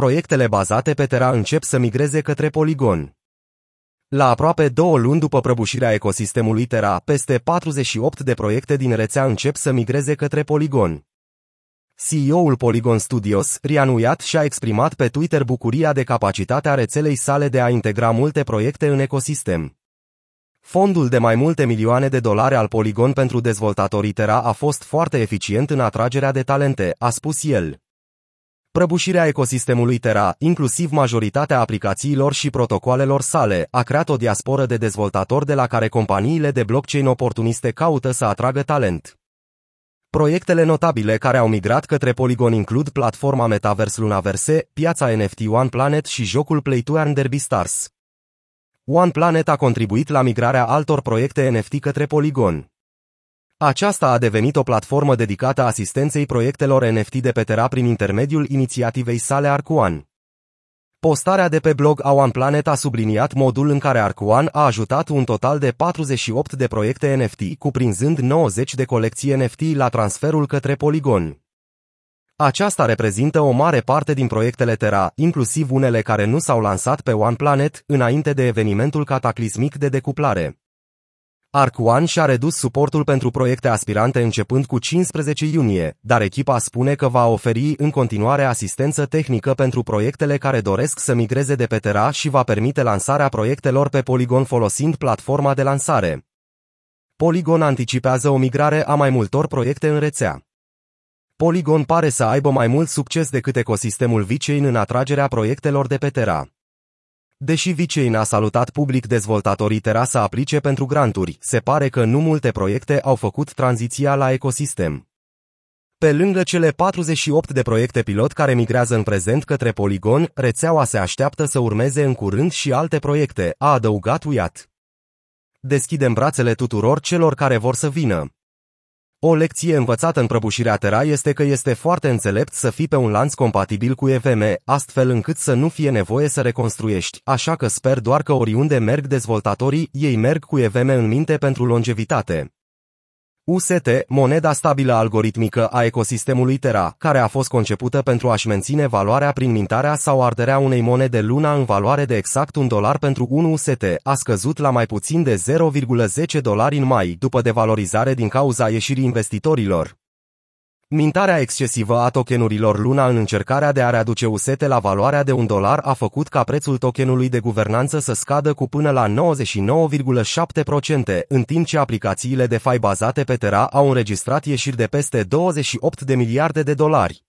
proiectele bazate pe Terra încep să migreze către Polygon. La aproape două luni după prăbușirea ecosistemului Terra, peste 48 de proiecte din rețea încep să migreze către Polygon. CEO-ul Polygon Studios, Rian și-a exprimat pe Twitter bucuria de capacitatea rețelei sale de a integra multe proiecte în ecosistem. Fondul de mai multe milioane de dolari al Polygon pentru dezvoltatorii Terra a fost foarte eficient în atragerea de talente, a spus el. Prăbușirea ecosistemului Terra, inclusiv majoritatea aplicațiilor și protocoalelor sale, a creat o diasporă de dezvoltatori de la care companiile de blockchain oportuniste caută să atragă talent. Proiectele notabile care au migrat către Polygon includ platforma Metaverse Lunaverse, piața NFT One Planet și jocul Play to Earn Derby Stars. One Planet a contribuit la migrarea altor proiecte NFT către Polygon. Aceasta a devenit o platformă dedicată asistenței proiectelor NFT de pe Terra prin intermediul inițiativei sale Arcuan. Postarea de pe blog a One Planet a subliniat modul în care Arcuan a ajutat un total de 48 de proiecte NFT, cuprinzând 90 de colecții NFT la transferul către Polygon. Aceasta reprezintă o mare parte din proiectele Terra, inclusiv unele care nu s-au lansat pe One Planet, înainte de evenimentul cataclismic de decuplare. Arc One și-a redus suportul pentru proiecte aspirante începând cu 15 iunie, dar echipa spune că va oferi în continuare asistență tehnică pentru proiectele care doresc să migreze de pe Terra și va permite lansarea proiectelor pe Polygon folosind platforma de lansare. Polygon anticipează o migrare a mai multor proiecte în rețea. Polygon pare să aibă mai mult succes decât ecosistemul VeChain în atragerea proiectelor de pe Terra. Deși VeChain a salutat public dezvoltatorii Terra să aplice pentru granturi, se pare că nu multe proiecte au făcut tranziția la ecosistem. Pe lângă cele 48 de proiecte pilot care migrează în prezent către Polygon, rețeaua se așteaptă să urmeze în curând și alte proiecte, a adăugat Uyat. Deschidem brațele tuturor celor care vor să vină. O lecție învățată în prăbușirea Terra este că este foarte înțelept să fii pe un lanț compatibil cu EVM, astfel încât să nu fie nevoie să reconstruiești, așa că sper doar că oriunde merg dezvoltatorii, ei merg cu EVM în minte pentru longevitate. UST, moneda stabilă algoritmică a ecosistemului Terra, care a fost concepută pentru a-și menține valoarea prin mintarea sau arderea unei monede luna în valoare de exact un dolar pentru 1 UST, a scăzut la mai puțin de 0,10 dolari în mai, după devalorizare din cauza ieșirii investitorilor. Mintarea excesivă a tokenurilor Luna în încercarea de a readuce UST la valoarea de un dolar a făcut ca prețul tokenului de guvernanță să scadă cu până la 99,7%, în timp ce aplicațiile de fai bazate pe Terra au înregistrat ieșiri de peste 28 de miliarde de dolari.